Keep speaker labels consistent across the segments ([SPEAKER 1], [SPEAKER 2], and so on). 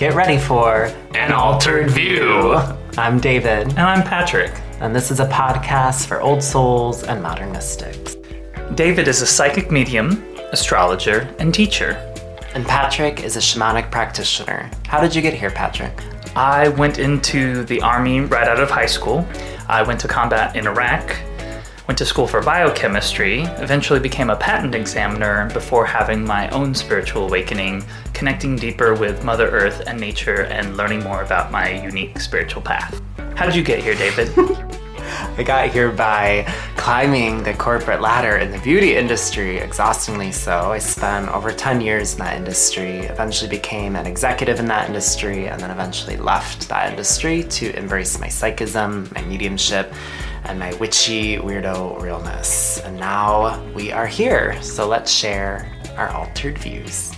[SPEAKER 1] Get ready for
[SPEAKER 2] An Altered View.
[SPEAKER 1] I'm David,
[SPEAKER 2] And I'm Patrick.
[SPEAKER 1] and this is a podcast for old souls and modern mystics.
[SPEAKER 2] David is a psychic medium, astrologer, and teacher.
[SPEAKER 1] And Patrick is a shamanic practitioner. How did you get here, Patrick?
[SPEAKER 2] I went into the army right out of high school. I went to combat in Iraq, went to school for biochemistry, eventually became a patent examiner before having my own spiritual awakening, connecting deeper with Mother Earth and nature and learning more about my unique spiritual path. How did you get here, David?
[SPEAKER 1] I got here by climbing the corporate ladder in the beauty industry, exhaustingly so. I spent over 10 years in that industry, eventually became an executive in that industry, and then eventually left that industry to embrace my psychism, my mediumship, and my witchy weirdo realness. And now we are here, so let's share our altered views.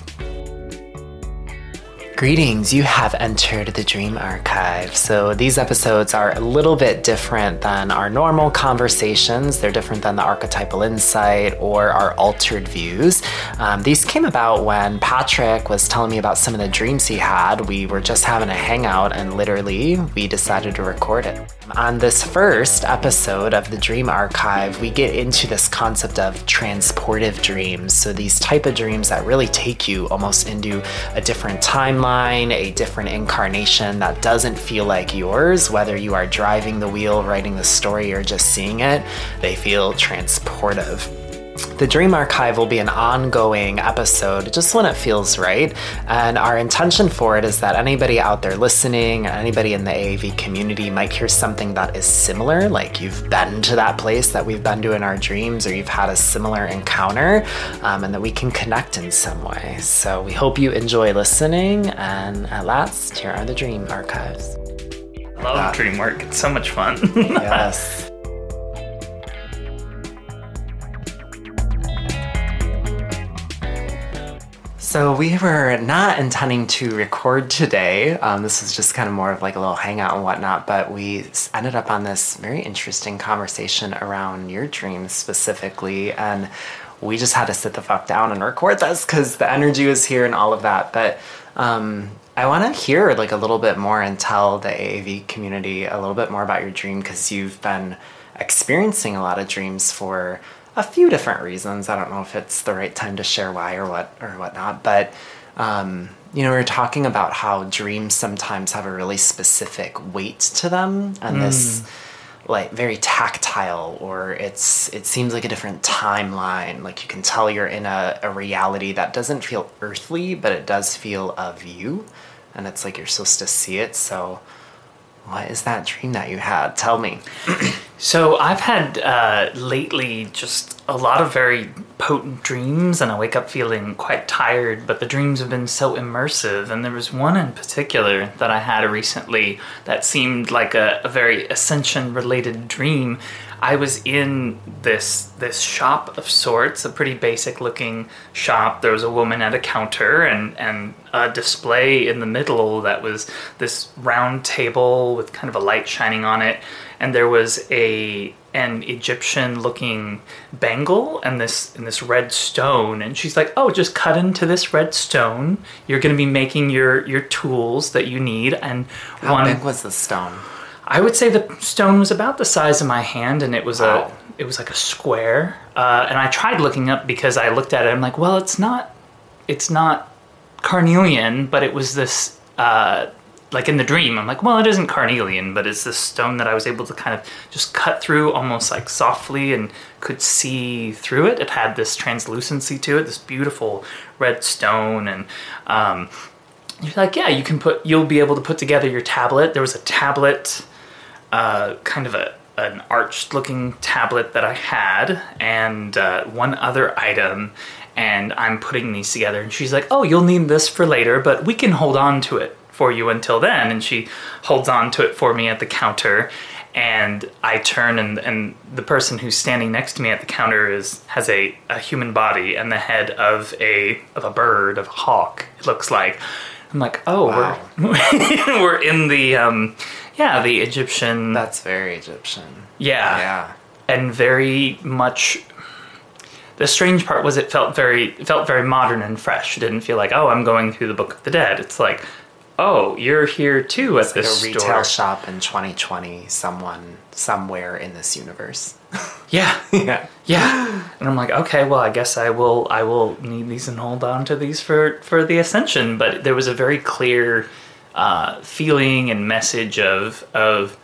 [SPEAKER 1] Greetings, you have entered the Dream Archive. So, these episodes are a little bit different than our normal conversations. They're different than the archetypal insight or our altered views. Um, these came about when Patrick was telling me about some of the dreams he had. We were just having a hangout, and literally, we decided to record it. On this first episode of the Dream Archive, we get into this concept of transportive dreams. So, these type of dreams that really take you almost into a different timeline a different incarnation that doesn't feel like yours, whether you are driving the wheel, writing the story, or just seeing it, they feel transportive. The Dream Archive will be an ongoing episode just when it feels right. And our intention for it is that anybody out there listening, anybody in the AAV community might hear something that is similar, like you've been to that place that we've been to in our dreams, or you've had a similar encounter, um, and that we can connect in some way. So we hope you enjoy listening. And at last, here are the Dream Archives.
[SPEAKER 2] I love dream work. It's so much fun.
[SPEAKER 1] Yes. So we were not intending to record today. Um, this was just kind of more of like a little hangout and whatnot. But we ended up on this very interesting conversation around your dreams specifically, and we just had to sit the fuck down and record this because the energy was here and all of that. But um, I want to hear like a little bit more and tell the AAV community a little bit more about your dream because you've been experiencing a lot of dreams for a few different reasons. I don't know if it's the right time to share why or what or whatnot, but um, you know, we were talking about how dreams sometimes have a really specific weight to them, and this like very tactile, or it's it seems like a different timeline. Like you can tell you're in a, a reality that doesn't feel earthly, but it does feel of you, and it's like you're supposed to see it. So, what is that dream that you had? Tell me.
[SPEAKER 2] So I've had uh, lately just a lot of very potent dreams, and I wake up feeling quite tired. But the dreams have been so immersive, and there was one in particular that I had recently that seemed like a, a very ascension-related dream. I was in this this shop of sorts, a pretty basic-looking shop. There was a woman at a counter, and and a display in the middle that was this round table with kind of a light shining on it and there was a an Egyptian looking bangle and this and this red stone and she's like oh just cut into this red stone you're going to be making your your tools that you need and
[SPEAKER 1] How
[SPEAKER 2] one
[SPEAKER 1] big was the stone?
[SPEAKER 2] I would say the stone was about the size of my hand, and it was
[SPEAKER 1] Wow.
[SPEAKER 2] a it was like a square. Uh, and I tried looking up because I looked at it. I'm like, well, it's not it's not carnelian, but it was this uh, like in the dream. I'm like, well, it isn't carnelian, but it's this stone that I was able to kind of just cut through almost like softly and could see through it. It had this translucency to it, this beautiful red stone, and um, you're like, yeah, you can put, you'll be able to put together your tablet. There was a tablet, uh, kind of a an arched looking tablet that I had, and uh, one other item, and I'm putting these together. And she's like, oh, you'll need this for later, but we can hold on to it for you until then. And she holds on to it for me at the counter. And I turn, and, and the person who's standing next to me at the counter is has a, a human body and the head of a of a bird, of a hawk. It looks like. I'm like, oh,
[SPEAKER 1] Wow.
[SPEAKER 2] we're we're in the um, yeah, the Egyptian.
[SPEAKER 1] That's very Egyptian.
[SPEAKER 2] yeah,
[SPEAKER 1] Yeah.
[SPEAKER 2] and very much. The strange part was it felt very it felt very modern and fresh. It didn't feel like oh I'm going through the Book of the Dead. It's like oh, you're here too at
[SPEAKER 1] Like a
[SPEAKER 2] this
[SPEAKER 1] retail
[SPEAKER 2] store.
[SPEAKER 1] shop in 2020, someone somewhere in this universe.
[SPEAKER 2] Yeah,
[SPEAKER 1] yeah.
[SPEAKER 2] yeah. And I'm like, okay, well, I guess I will. I will need these and hold on to these for for the ascension. But there was a very clear uh, feeling and message of of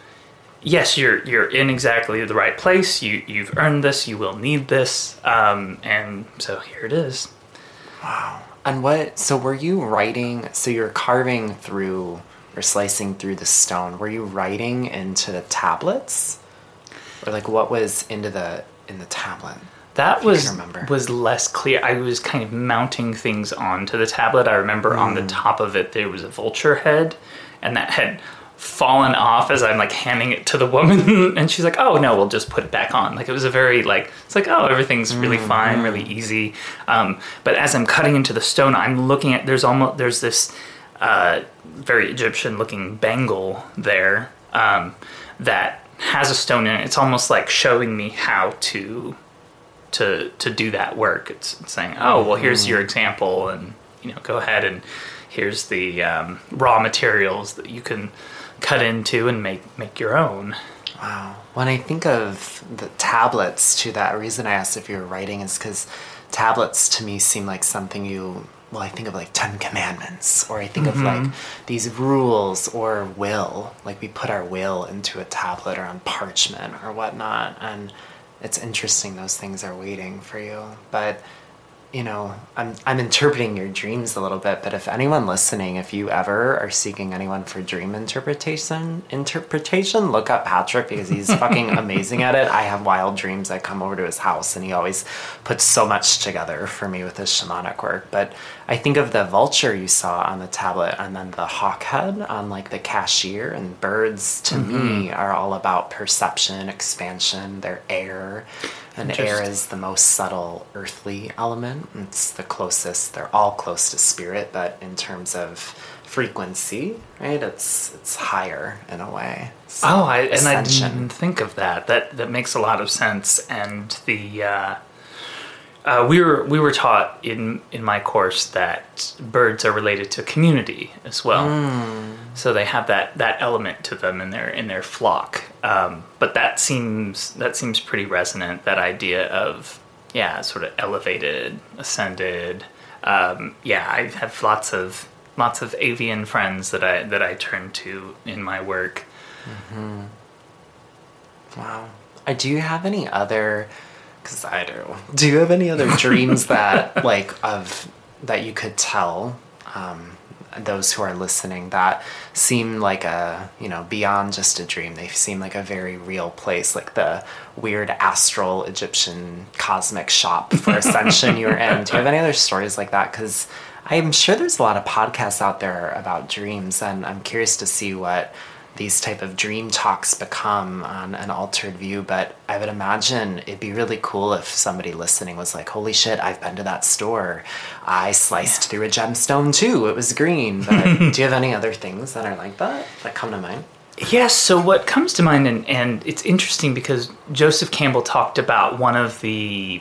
[SPEAKER 2] yes, you're you're in exactly the right place. You you've earned this. You will need this. Um, and so here it is.
[SPEAKER 1] And what? So were you writing? So you're carving through or slicing through the stone. Were you writing into the tablets, or like what was into the in the tablet?
[SPEAKER 2] That was was less clear. I was kind of mounting things onto the tablet. I remember on
[SPEAKER 1] Hmm.
[SPEAKER 2] the top of it there was a vulture head, and that had fallen off as I'm like handing it to the woman, and she's like, "Oh no, we'll just put it back on." Like it was a very like it's like oh everything's really
[SPEAKER 1] Hmm,
[SPEAKER 2] fine, really easy. Um, but as I'm cutting into the stone, I'm looking at there's almost there's this uh, very Egyptian looking bangle there um, that has a stone in it. It's almost like showing me how to to to do that work. It's, it's saying, oh well, here's your example, and you know, go ahead and here's the um, raw materials that you can cut into and make make your own.
[SPEAKER 1] Wow. When I think of the tablets, to that reason I asked if you were writing is because tablets to me seem like something you. Well, I think of like Ten Commandments, or I think of mm-hmm. like these rules or will. Like we put our will into a tablet or on parchment or whatnot, and it's interesting those things are waiting for you. But you know, I'm I'm interpreting your dreams a little bit, but if anyone listening, if you ever are seeking anyone for dream interpretation, interpretation, look up Patrick because he's fucking amazing at it. I have wild dreams. I come over to his house and he always puts so much together for me with his shamanic work. But I think of the vulture you saw on the tablet and then the hawk head on like the cashier and birds to me mm-hmm. are all about perception, expansion, they're air. And air is the most subtle earthly element. It's the closest. They're all close to spirit, but in terms of frequency, right? It's it's higher in a way. So,
[SPEAKER 2] Oh, I, and I didn't think of that. That that makes a lot of sense. And the uh, uh, we were we were taught in in my course that birds are related to community as well. So they have that that element to them in their in their flock. Um, but that seems that seems pretty resonant. That idea of yeah, sort of elevated, ascended. Um, yeah, I have lots of lots of avian friends that I that I turn to in my work.
[SPEAKER 1] Wow. Uh, do you have any other? Because I do. Do you have any other dreams that like of that you could tell um, those who are listening that seem like a you know beyond just a dream? They seem like a very real place, like the weird astral Egyptian cosmic shop for ascension you were in. Do you have any other stories like that? Because I'm sure there's a lot of podcasts out there about dreams, and I'm curious to see what these type of dream talks become on an altered view but i would imagine it'd be really cool if somebody listening was like holy shit i've been to that store. I sliced through a gemstone too. It was green. But do you have any other things that are like that that come to mind?
[SPEAKER 2] Yes. So what comes to mind, and, and it's interesting because Joseph Campbell talked about one of the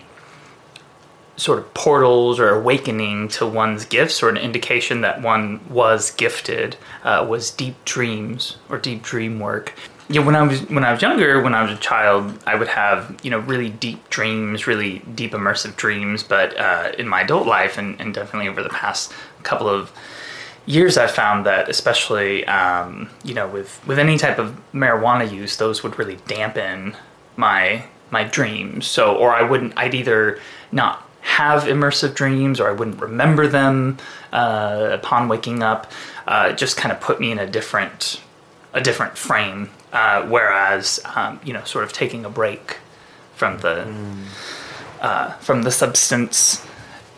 [SPEAKER 2] sort of portals or awakening to one's gifts, or an indication that one was gifted, uh, was deep dreams or deep dream work. Yeah, when I was when I was younger, when I was a child, I would have you know really deep dreams, really deep immersive dreams. But uh, in my adult life, and, and definitely over the past couple of years I've found that especially um, you know with with any type of marijuana use those would really dampen my my dreams so or I wouldn't I'd either not have immersive dreams or I wouldn't remember them uh, upon waking up uh, it just kind of put me in a different a different frame uh, whereas um, you know sort of taking a break from the uh, from the substance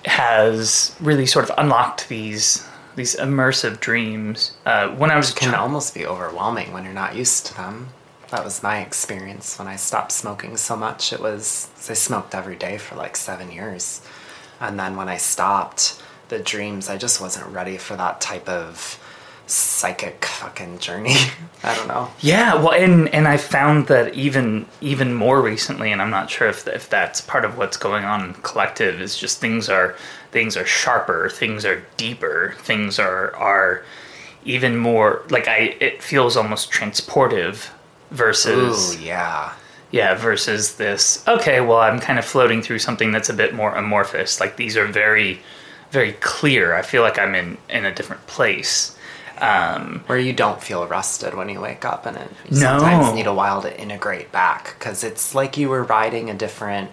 [SPEAKER 2] has really sort of unlocked these these immersive dreams. Uh, when I was a
[SPEAKER 1] can
[SPEAKER 2] child,
[SPEAKER 1] almost be overwhelming when you're not used to them that was my experience when i stopped smoking so much. It was i smoked every day for like seven years. And then when i stopped the dreams i just wasn't ready for that type of psychic fucking journey. I don't know.
[SPEAKER 2] Yeah, well, and and I found that even even more recently, and I'm not sure if if that's part of what's going on in collective is just things are things are sharper, things are deeper, things are are even more like I it feels almost transportive versus
[SPEAKER 1] Ooh, yeah.
[SPEAKER 2] yeah, versus this, okay, well, I'm kind of floating through something that's a bit more amorphous. Like these are very, very clear. I feel like I'm in, in a different place. Um,
[SPEAKER 1] Where you don't feel rusted when you wake up and it you
[SPEAKER 2] No.
[SPEAKER 1] sometimes need a while to integrate back because it's like you were riding a different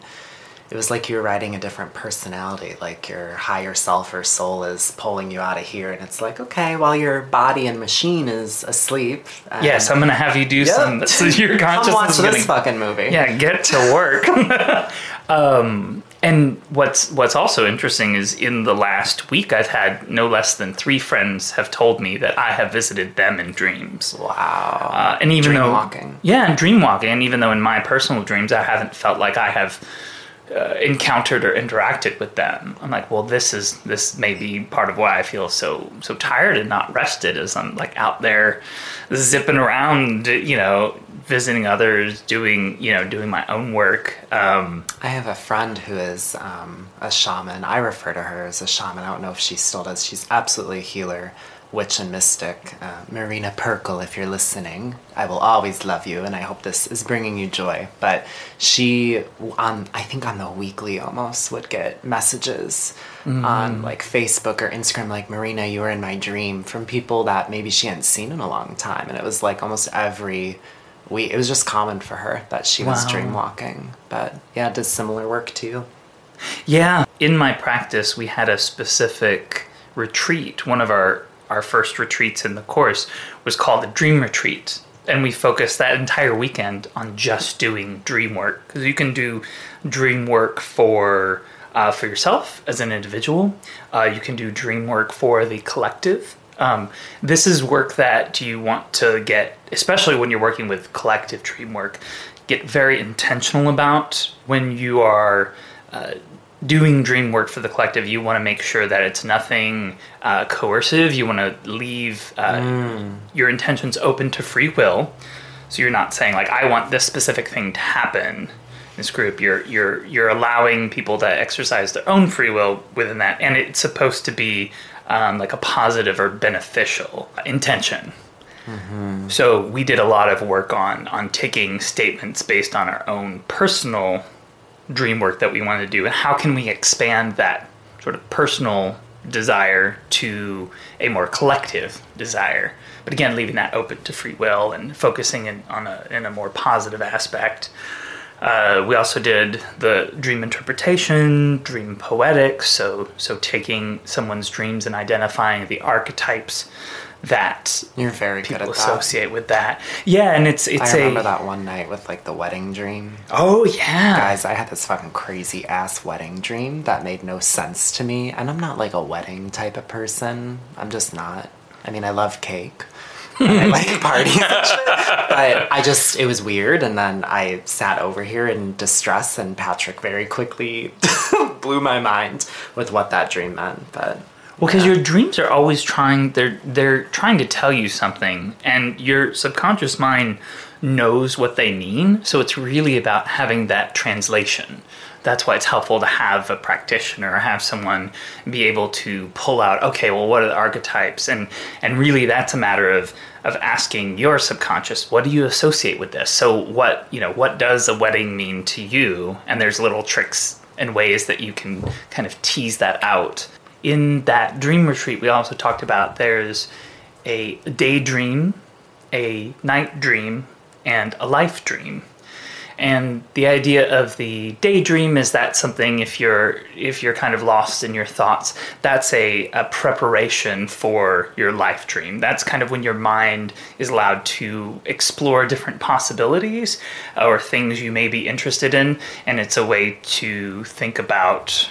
[SPEAKER 1] it was like you were writing a different personality like your higher self or soul is pulling you out of here and it's like okay while your body and machine is asleep
[SPEAKER 2] yes, I'm going to have you do
[SPEAKER 1] Yep.
[SPEAKER 2] some. So your
[SPEAKER 1] come watch
[SPEAKER 2] is
[SPEAKER 1] this
[SPEAKER 2] gonna-
[SPEAKER 1] fucking movie
[SPEAKER 2] yeah, get to work. um, and what's what's also interesting is in the last week, I've had no less than three friends have told me that I have visited them in dreams.
[SPEAKER 1] wow
[SPEAKER 2] Uh, and even
[SPEAKER 1] Dream
[SPEAKER 2] though
[SPEAKER 1] walking.
[SPEAKER 2] yeah, and dream walking, and even though in my personal dreams I haven't felt like I have uh, encountered or interacted with them, I'm like, well, this is this may be part of why I feel so so tired and not rested, as I'm like out there zipping around, you know, visiting others, doing you know doing my own work. Um,
[SPEAKER 1] I have a friend who is um, a shaman. I refer to her as a shaman. I don't know if she still does. She's absolutely a healer, witch, and mystic. Uh, Marina Perkel, if you're listening, I will always love you, and I hope this is bringing you joy. But she, on I think on the weekly almost, would get messages on like Facebook or Instagram, like Marina, you were in my dream from people that maybe she hadn't seen in a long time, and it was like almost every. week. it was just common for her that she was
[SPEAKER 2] Wow.
[SPEAKER 1] dream walking. But yeah, does similar work to you.
[SPEAKER 2] Yeah, in my practice, we had a specific retreat. One of our our first retreats in the course was called the Dream Retreat, and we focused that entire weekend on just doing dream work because you can do dream work for. Uh, for yourself as an individual, uh, you can do dream work for the collective. Um, this is work that you want to get, especially when you're working with collective dream work, get very intentional about when you are uh, doing dream work for the collective, you want to make sure that it's nothing uh, coercive. You want to leave uh, your intentions open to free will. So you're not saying like, I want this specific thing to happen in this group. You're you're you're allowing people to exercise their own free will within that, and it's supposed to be um, like a positive or beneficial intention. So we did a lot of work on on taking statements based on our own personal dream work that we want to do and how can we expand that sort of personal desire to a more collective desire? But again leaving that open to free will and focusing in on a in a more positive aspect uh, we also did the dream interpretation, dream poetics. So, so taking someone's dreams and identifying the archetypes that
[SPEAKER 1] You're very good
[SPEAKER 2] people
[SPEAKER 1] at that.
[SPEAKER 2] associate with that. Yeah, and it's it's
[SPEAKER 1] I remember
[SPEAKER 2] a
[SPEAKER 1] that one night with like the wedding dream.
[SPEAKER 2] oh yeah,
[SPEAKER 1] Guys, I had this fucking crazy ass wedding dream that made no sense to me. And I'm not like a wedding type of person. I'm just not. I mean, I love cake. And I like parties. But I just, it was weird. And then I sat over here in distress, and Patrick very quickly blew my mind with what that dream meant. But
[SPEAKER 2] Well, because your dreams are always trying they're they're trying to tell you something, and your subconscious mind knows what they mean. So it's really about having that translation. That's why it's helpful to have a practitioner or have someone be able to pull out. Okay, well, what are the archetypes? And and really, that's a matter of of asking your subconscious, what do you associate with this? So what you know, what does a wedding mean to you? And there's little tricks and ways that you can kind of tease that out in that dream retreat, we also talked about there's a daydream, a night dream, and a life dream. And the idea of the daydream is that something if you're if you're kind of lost in your thoughts, that's a, a preparation for your life dream. That's kind of when your mind is allowed to explore different possibilities or things you may be interested in, and it's a way to think about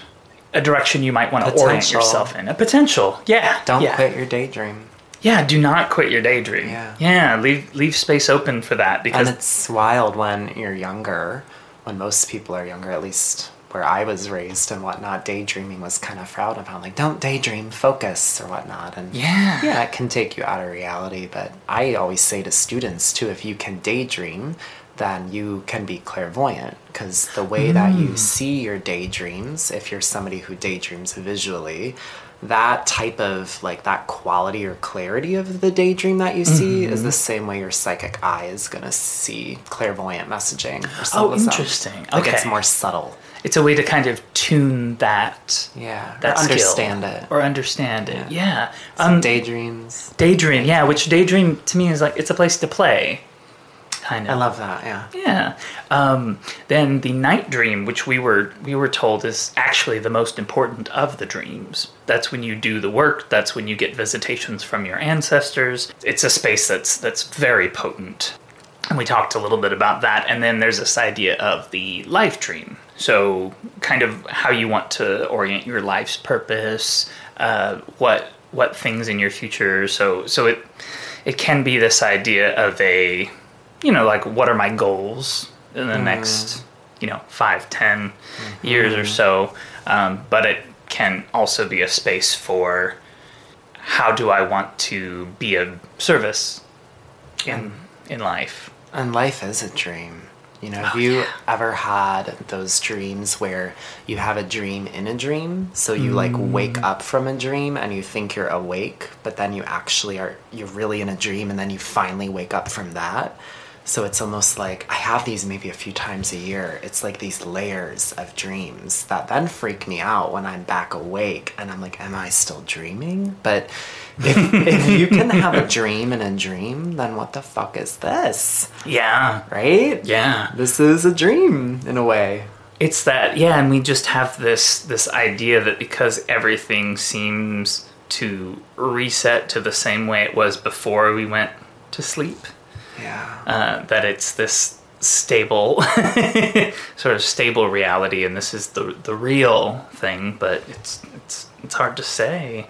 [SPEAKER 2] a direction you might want to orient yourself in. A potential. Yeah.
[SPEAKER 1] don't
[SPEAKER 2] yeah.
[SPEAKER 1] quit your daydream.
[SPEAKER 2] Yeah, do not quit your daydream.
[SPEAKER 1] Yeah.
[SPEAKER 2] Yeah, leave leave space open for that because
[SPEAKER 1] And it's wild when you're younger, when most people are younger, at least where I was raised and whatnot, daydreaming was kind of frowned upon. Like, don't daydream, focus or whatnot. And
[SPEAKER 2] Yeah.
[SPEAKER 1] yeah, it can take you out of reality. But I always say to students too, if you can daydream, then you can be clairvoyant because the way that
[SPEAKER 2] Mm.
[SPEAKER 1] you see your daydreams, if you're somebody who daydreams visually, that type of like that quality or clarity of the daydream that you see is the same way your psychic eye is gonna see clairvoyant messaging. Or
[SPEAKER 2] Oh, interesting.
[SPEAKER 1] Like it's more subtle.
[SPEAKER 2] It's a way to kind of tune that
[SPEAKER 1] Yeah.
[SPEAKER 2] that
[SPEAKER 1] or understand it.
[SPEAKER 2] or understand it. Yeah.
[SPEAKER 1] So
[SPEAKER 2] Um,
[SPEAKER 1] daydreams.
[SPEAKER 2] daydream. Yeah, which daydream to me is like it's a place to play. Kind of.
[SPEAKER 1] I love that. Yeah.
[SPEAKER 2] Yeah. Um, then the night dream, which we were we were told is actually the most important of the dreams. That's when you do the work. That's when you get visitations from your ancestors. It's a space that's that's very potent. And we talked a little bit about that. And then there's this idea of the life dream. So kind of how you want to orient your life's purpose, uh, what what things in your future. So so it it can be this idea of a you know like what are my goals in the next you know five ten years or so um, but it can also be a space for how do i want to be of service in in life
[SPEAKER 1] And life is a dream. You know, have
[SPEAKER 2] Oh,
[SPEAKER 1] you
[SPEAKER 2] yeah.
[SPEAKER 1] ever had those dreams where you have a dream in a dream? So you like
[SPEAKER 2] Mm.
[SPEAKER 1] wake up from a dream and you think you're awake, but then you actually are, you're really in a dream and then you finally wake up from that. So it's almost like I have these maybe a few times a year. It's like these layers of dreams that then freak me out when I'm back awake and I'm like, am I still dreaming? But if, if you can have a dream in a dream, then what the fuck is this?
[SPEAKER 2] yeah
[SPEAKER 1] right?
[SPEAKER 2] yeah
[SPEAKER 1] This is a dream in a way.
[SPEAKER 2] it's that yeah and we just have this this idea that because everything seems to reset to the same way it was before we went to sleep
[SPEAKER 1] Yeah.
[SPEAKER 2] uh, that it's this stable sort of stable reality and this is the the real thing but it's it's it's hard to say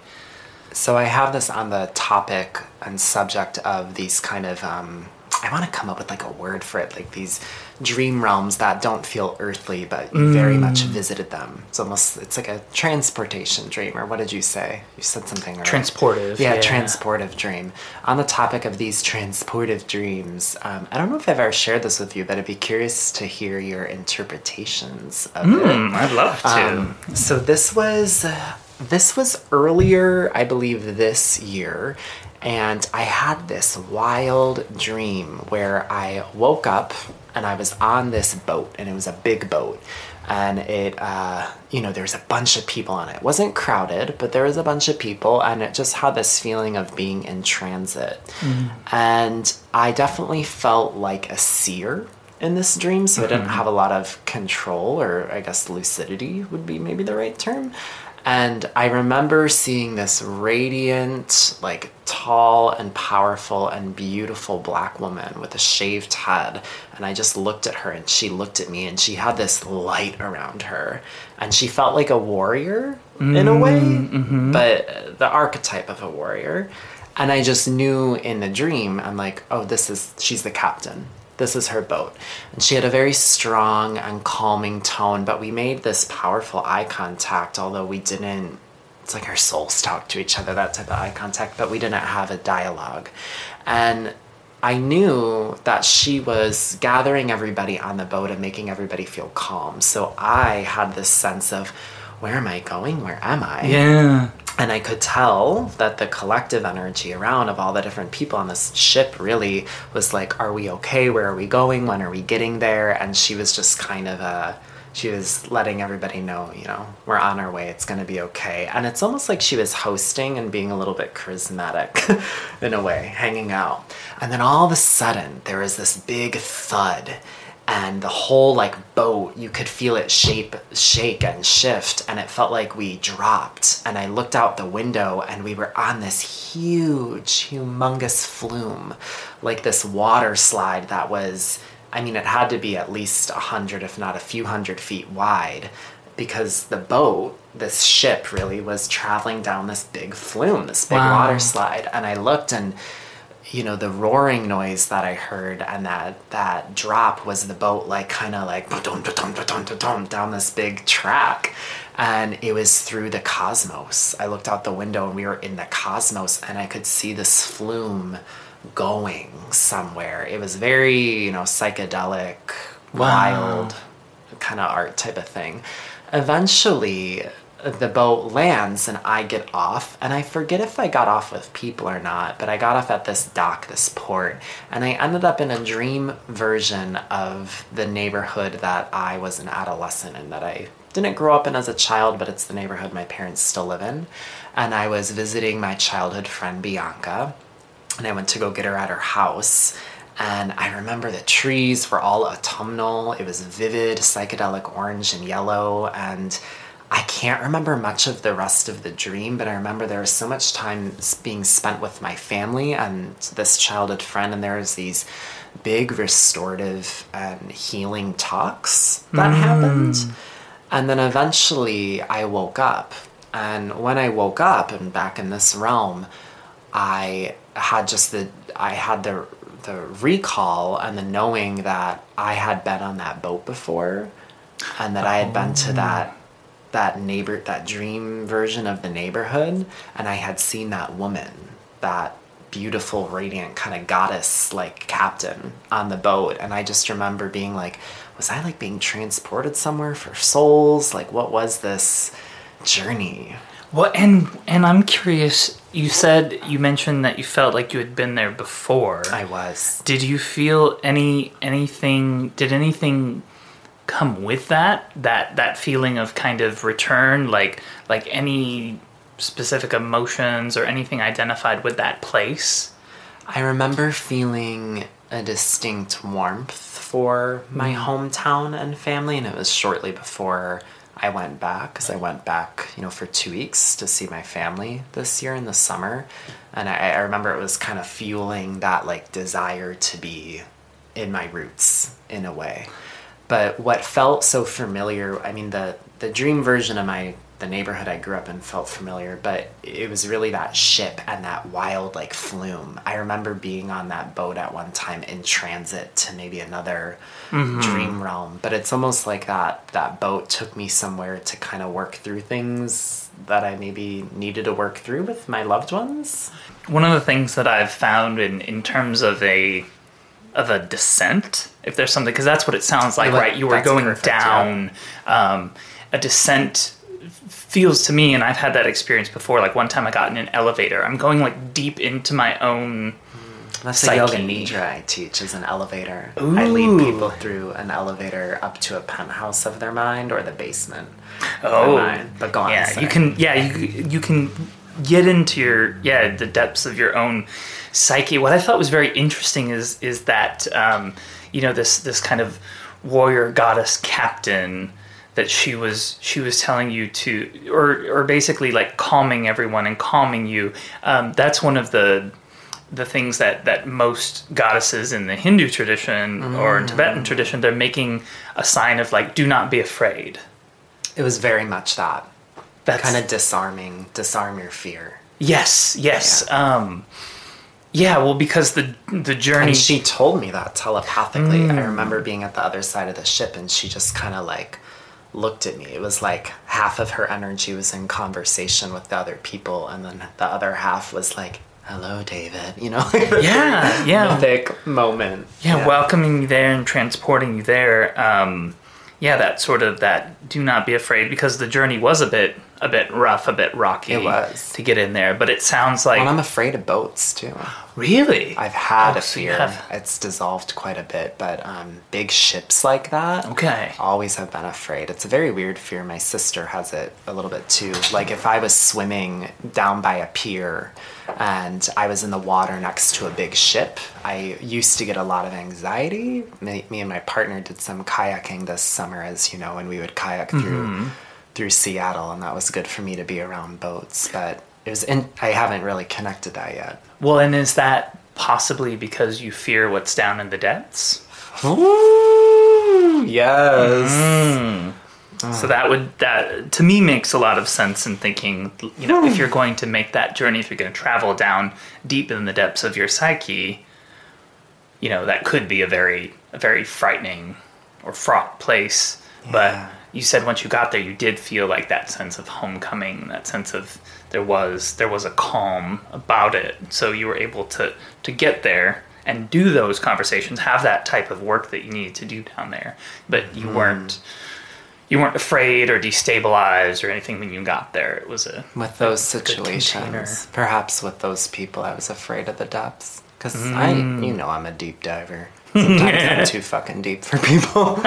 [SPEAKER 1] So I have this on the topic and subject of these kind of um I want to come up with like a word for it, like these dream realms that don't feel earthly, but you very much visited them. It's almost it's like a transportation dream, or what did you say? You said something. Right?
[SPEAKER 2] transportive
[SPEAKER 1] Yeah, transportive dream. On the topic of these transportive dreams, um, I don't know if I've ever shared this with you, but I'd be curious to hear your interpretations of it.
[SPEAKER 2] Hmm, i'd love to
[SPEAKER 1] Um, so this was uh, this was earlier, I believe, this year, and I had this wild dream where I woke up and I was on this boat, and it was a big boat, and it, uh, you know, there's a bunch of people on it. It wasn't crowded, but there was a bunch of people, and it just had this feeling of being in transit, and I definitely felt like a seer in this dream, so I didn't have a lot of control, or I guess lucidity would be maybe the right term. And I remember seeing this radiant, like tall and powerful and beautiful black woman with a shaved head. And I just looked at her and she looked at me and she had this light around her. And she felt like a warrior in a mm, way, mm-hmm. but uh, the archetype of a warrior. And I just knew in the dream, I'm like, oh, this is, she's the captain. This is her boat. And she had a very strong and calming tone, but we made this powerful eye contact, although we didn't, it's like our souls talk to each other, that type of eye contact, but we didn't have a dialogue. And I knew that she was gathering everybody on the boat and making everybody feel calm. So I had this sense of, where am I going? Where am I?
[SPEAKER 2] yeah
[SPEAKER 1] And I could tell that the collective energy around of all the different people on this ship really was like, are we okay? Where are we going? When are we getting there? And she was just kind of uh, she was letting everybody know, you know, we're on our way. It's going to be okay. And it's almost like she was hosting and being a little bit charismatic in a way, hanging out. And then all of a sudden, there was this big thud and the whole like boat you could feel it shape shake and shift and it felt like we dropped and i looked out the window and we were on this huge humongous flume like this water slide that was i mean it had to be at least a hundred if not a few hundred feet wide because the boat this ship really was traveling down this big flume this big
[SPEAKER 2] Wow.
[SPEAKER 1] water slide and i looked and you know the roaring noise that I heard and that that drop was the boat like kind of like down this big track and it was through the cosmos. I looked out the window and we were in the cosmos and I could see this flume going somewhere. It was very, you know, psychedelic,
[SPEAKER 2] Wow.
[SPEAKER 1] wild kind of art type of thing. Eventually, the boat lands and I get off, and I forget if I got off with people or not, but I got off at this dock, this port, and I ended up in a dream version of the neighborhood that I was an adolescent in, that I didn't grow up in as a child, but it's the neighborhood my parents still live in. And I was visiting my childhood friend Bianca, and I went to go get her at her house. And I remember the trees were all autumnal. It was vivid, psychedelic orange and yellow. And I can't remember much of the rest of the dream, but I remember there was so much time being spent with my family and this childhood friend, and there was these big restorative and healing talks that hmm. happened. And then eventually I woke up. And when I woke up and back in this realm, I had just the I had the the recall and the knowing that I had been on that boat before and that I had been to that oh. That neighbor that dream version of the neighborhood and I had seen that woman that beautiful radiant kind of goddess like captain on the boat and I just remember being like was I like being transported somewhere for souls like what was this journey
[SPEAKER 2] Well, and and I'm curious. You said you mentioned that you felt like you had been there before.
[SPEAKER 1] I was
[SPEAKER 2] Did you feel any anything? Did anything come with that? That that feeling of kind of return, like like any specific emotions or anything identified with that place?
[SPEAKER 1] I remember feeling a distinct warmth for my mm. hometown and family, and it was shortly before I went back because I went back, you know, for two weeks to see my family this year in the summer, and I, I remember it was kind of fueling that like desire to be in my roots in a way. But what felt so familiar, I mean, the the dream version of my the neighborhood I grew up in felt familiar, but it was really that ship and that wild like flume. I remember being on that boat at one time in transit to maybe another mm-hmm. dream realm, but it's almost like that that boat took me somewhere to kind of work through things that I maybe needed to work through with my loved ones.
[SPEAKER 2] One of the things that I've found in in terms of a of a descent, if there's something, because that's what it sounds like,
[SPEAKER 1] Like,
[SPEAKER 2] right? You were going
[SPEAKER 1] perfect, yeah.
[SPEAKER 2] down. Um, a descent feels to me, and I've had that experience before. Like one time I got in an elevator. I'm going like deep into my own.
[SPEAKER 1] That's the yoga nidra I teach is an elevator. I lead people through an elevator up to a penthouse of their mind or the basement. of their
[SPEAKER 2] Oh,
[SPEAKER 1] mind. but go on.
[SPEAKER 2] yeah,
[SPEAKER 1] sorry.
[SPEAKER 2] you can. Yeah, you you can get into your yeah the depths of your own psyche. What I thought was very interesting is is that um, you know this this kind of warrior goddess captain that she was she was telling you to or or basically like calming everyone and calming you. Um, that's one of the the things that that most goddesses in the Hindu tradition or
[SPEAKER 1] Mm.
[SPEAKER 2] Tibetan tradition they're making a sign of like do not be afraid.
[SPEAKER 1] It was very much that.
[SPEAKER 2] That's
[SPEAKER 1] Kind of disarming, disarm your fear.
[SPEAKER 2] Yes, yes. Um yeah, well because the the journey
[SPEAKER 1] And she told me that telepathically.
[SPEAKER 2] Mm.
[SPEAKER 1] I remember being at the other side of the ship and she just kind of like looked at me. It was like half of her energy was in conversation with the other people and then the other half was like, "Hello, David." You know?
[SPEAKER 2] Yeah, yeah.
[SPEAKER 1] Mythic moment.
[SPEAKER 2] yeah, welcoming you there and transporting you there. Um yeah, that sort of that do not be afraid because the journey was a bit a bit rough, a bit rocky
[SPEAKER 1] It was.
[SPEAKER 2] to get in there, but it sounds like
[SPEAKER 1] And I'm afraid of boats too.
[SPEAKER 2] really
[SPEAKER 1] I've had
[SPEAKER 2] Oh,
[SPEAKER 1] a fear.
[SPEAKER 2] have-
[SPEAKER 1] It's dissolved quite a bit, but um, big ships like that.
[SPEAKER 2] Okay.
[SPEAKER 1] Always have been afraid. It's a very weird fear. My sister has it a little bit too. Like if I was swimming down by a pier and I was in the water next to a big ship, I used to get a lot of anxiety. Me, me and my partner did some kayaking this summer, as you know, and we would kayak through through Seattle, and that was good for me to be around boats. But it was. In, I haven't really connected that yet.
[SPEAKER 2] Well, and is that possibly because you fear what's down in the depths?
[SPEAKER 1] Ooh, yes. Hmm.
[SPEAKER 2] So that would that to me makes a lot of sense in thinking, you know, if you're going to make that journey, if you're going to travel down deep in the depths of your psyche, you know, that could be a very a very frightening or fraught place.
[SPEAKER 1] Yeah.
[SPEAKER 2] But you said once you got there, you did feel like that sense of homecoming, that sense of there was there was a calm about it. So you were able to to get there and do those conversations, have that type of work that you needed to do down there. But you hmm. weren't you weren't afraid or destabilized or anything when you got there. It was a
[SPEAKER 1] With those
[SPEAKER 2] container.
[SPEAKER 1] situations, perhaps with those people, I was afraid of the depths. Because I, hmm. you know, I'm a deep diver. Sometimes I'm too fucking deep for people,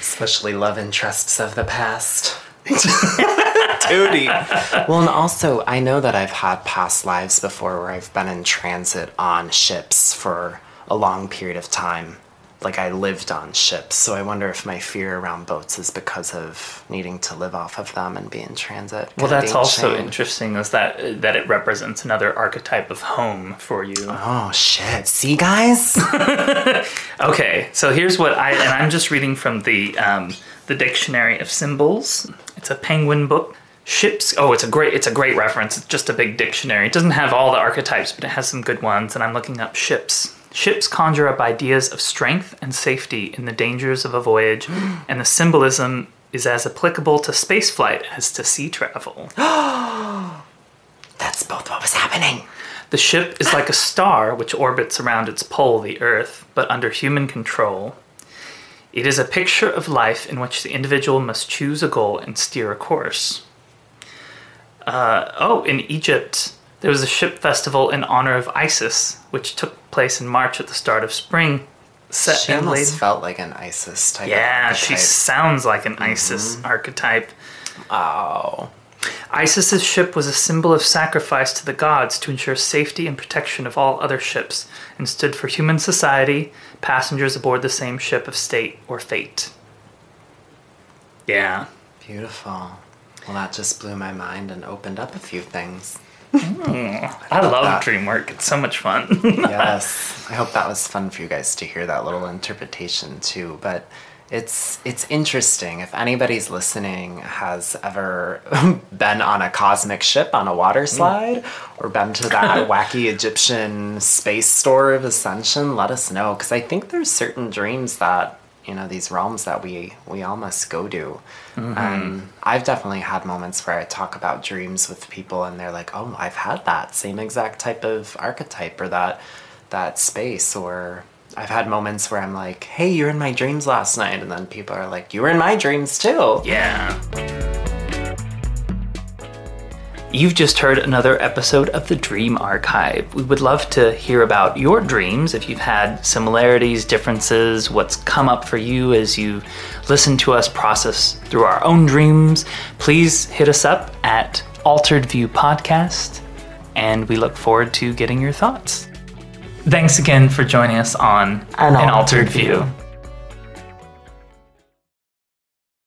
[SPEAKER 1] especially love interests of the past. too deep. Well, and also, I know that I've had past lives before where I've been in transit on ships for a long period of time. Like I lived on ships, so I wonder if my fear around boats is because of needing to live off of them and be in transit.
[SPEAKER 2] well. That's also
[SPEAKER 1] chained.
[SPEAKER 2] interesting. Is that that it represents another archetype of home for you?
[SPEAKER 1] Oh shit! See, guys.
[SPEAKER 2] Okay, so here's what I and I'm just reading from the um, the dictionary of symbols. It's a penguin book. Ships. Oh, it's a great. It's a great reference. It's just a big dictionary. It doesn't have all the archetypes, but it has some good ones. And I'm looking up ships. Ships conjure up ideas of strength and safety in the dangers of a voyage, and the symbolism is as applicable to spaceflight as to sea travel.
[SPEAKER 1] That's both what was happening.
[SPEAKER 2] The ship is like a star which orbits around its pole, the Earth, but under human control. It is a picture of life in which the individual must choose a goal and steer a course. Uh, oh, in Egypt, there was a ship festival in honor of Isis, which took place in March at the start of spring. Set
[SPEAKER 1] She almost
[SPEAKER 2] laid-
[SPEAKER 1] felt like an Isis type.
[SPEAKER 2] yeah,
[SPEAKER 1] of
[SPEAKER 2] she sounds like an mm-hmm. Isis archetype.
[SPEAKER 1] Oh,
[SPEAKER 2] Isis's ship was a symbol of sacrifice to the gods to ensure safety and protection of all other ships, and stood for human society, passengers aboard the same ship of state or fate. Yeah.
[SPEAKER 1] beautiful. Well, that just blew my mind and opened up a few things.
[SPEAKER 2] I love
[SPEAKER 1] that.
[SPEAKER 2] dream work. It's so much fun.
[SPEAKER 1] yes, I hope that was fun for you guys to hear that little interpretation too. But it's it's interesting. If anybody's listening has ever been on a cosmic ship on a water mm. slide or been to that wacky Egyptian space store of Ascension, let us know because I think there's certain dreams that you know these realms that we we all must go to. Um, I've definitely had moments where I talk about dreams with people and they're like, "Oh, I've had that same exact type of archetype or that that space." Or I've had moments where I'm like, "Hey, you're in my dreams last night," and then people are like, "You were in my dreams too."
[SPEAKER 2] yeah. You've just heard another episode of the Dream Archive. We would love to hear about your dreams, if you've had similarities, differences, what's come up for you as you listen to us process through our own dreams. Please hit us up at Altered View Podcast, and we look forward to getting your thoughts. Thanks again for joining us on An
[SPEAKER 1] Altered
[SPEAKER 2] Altered View.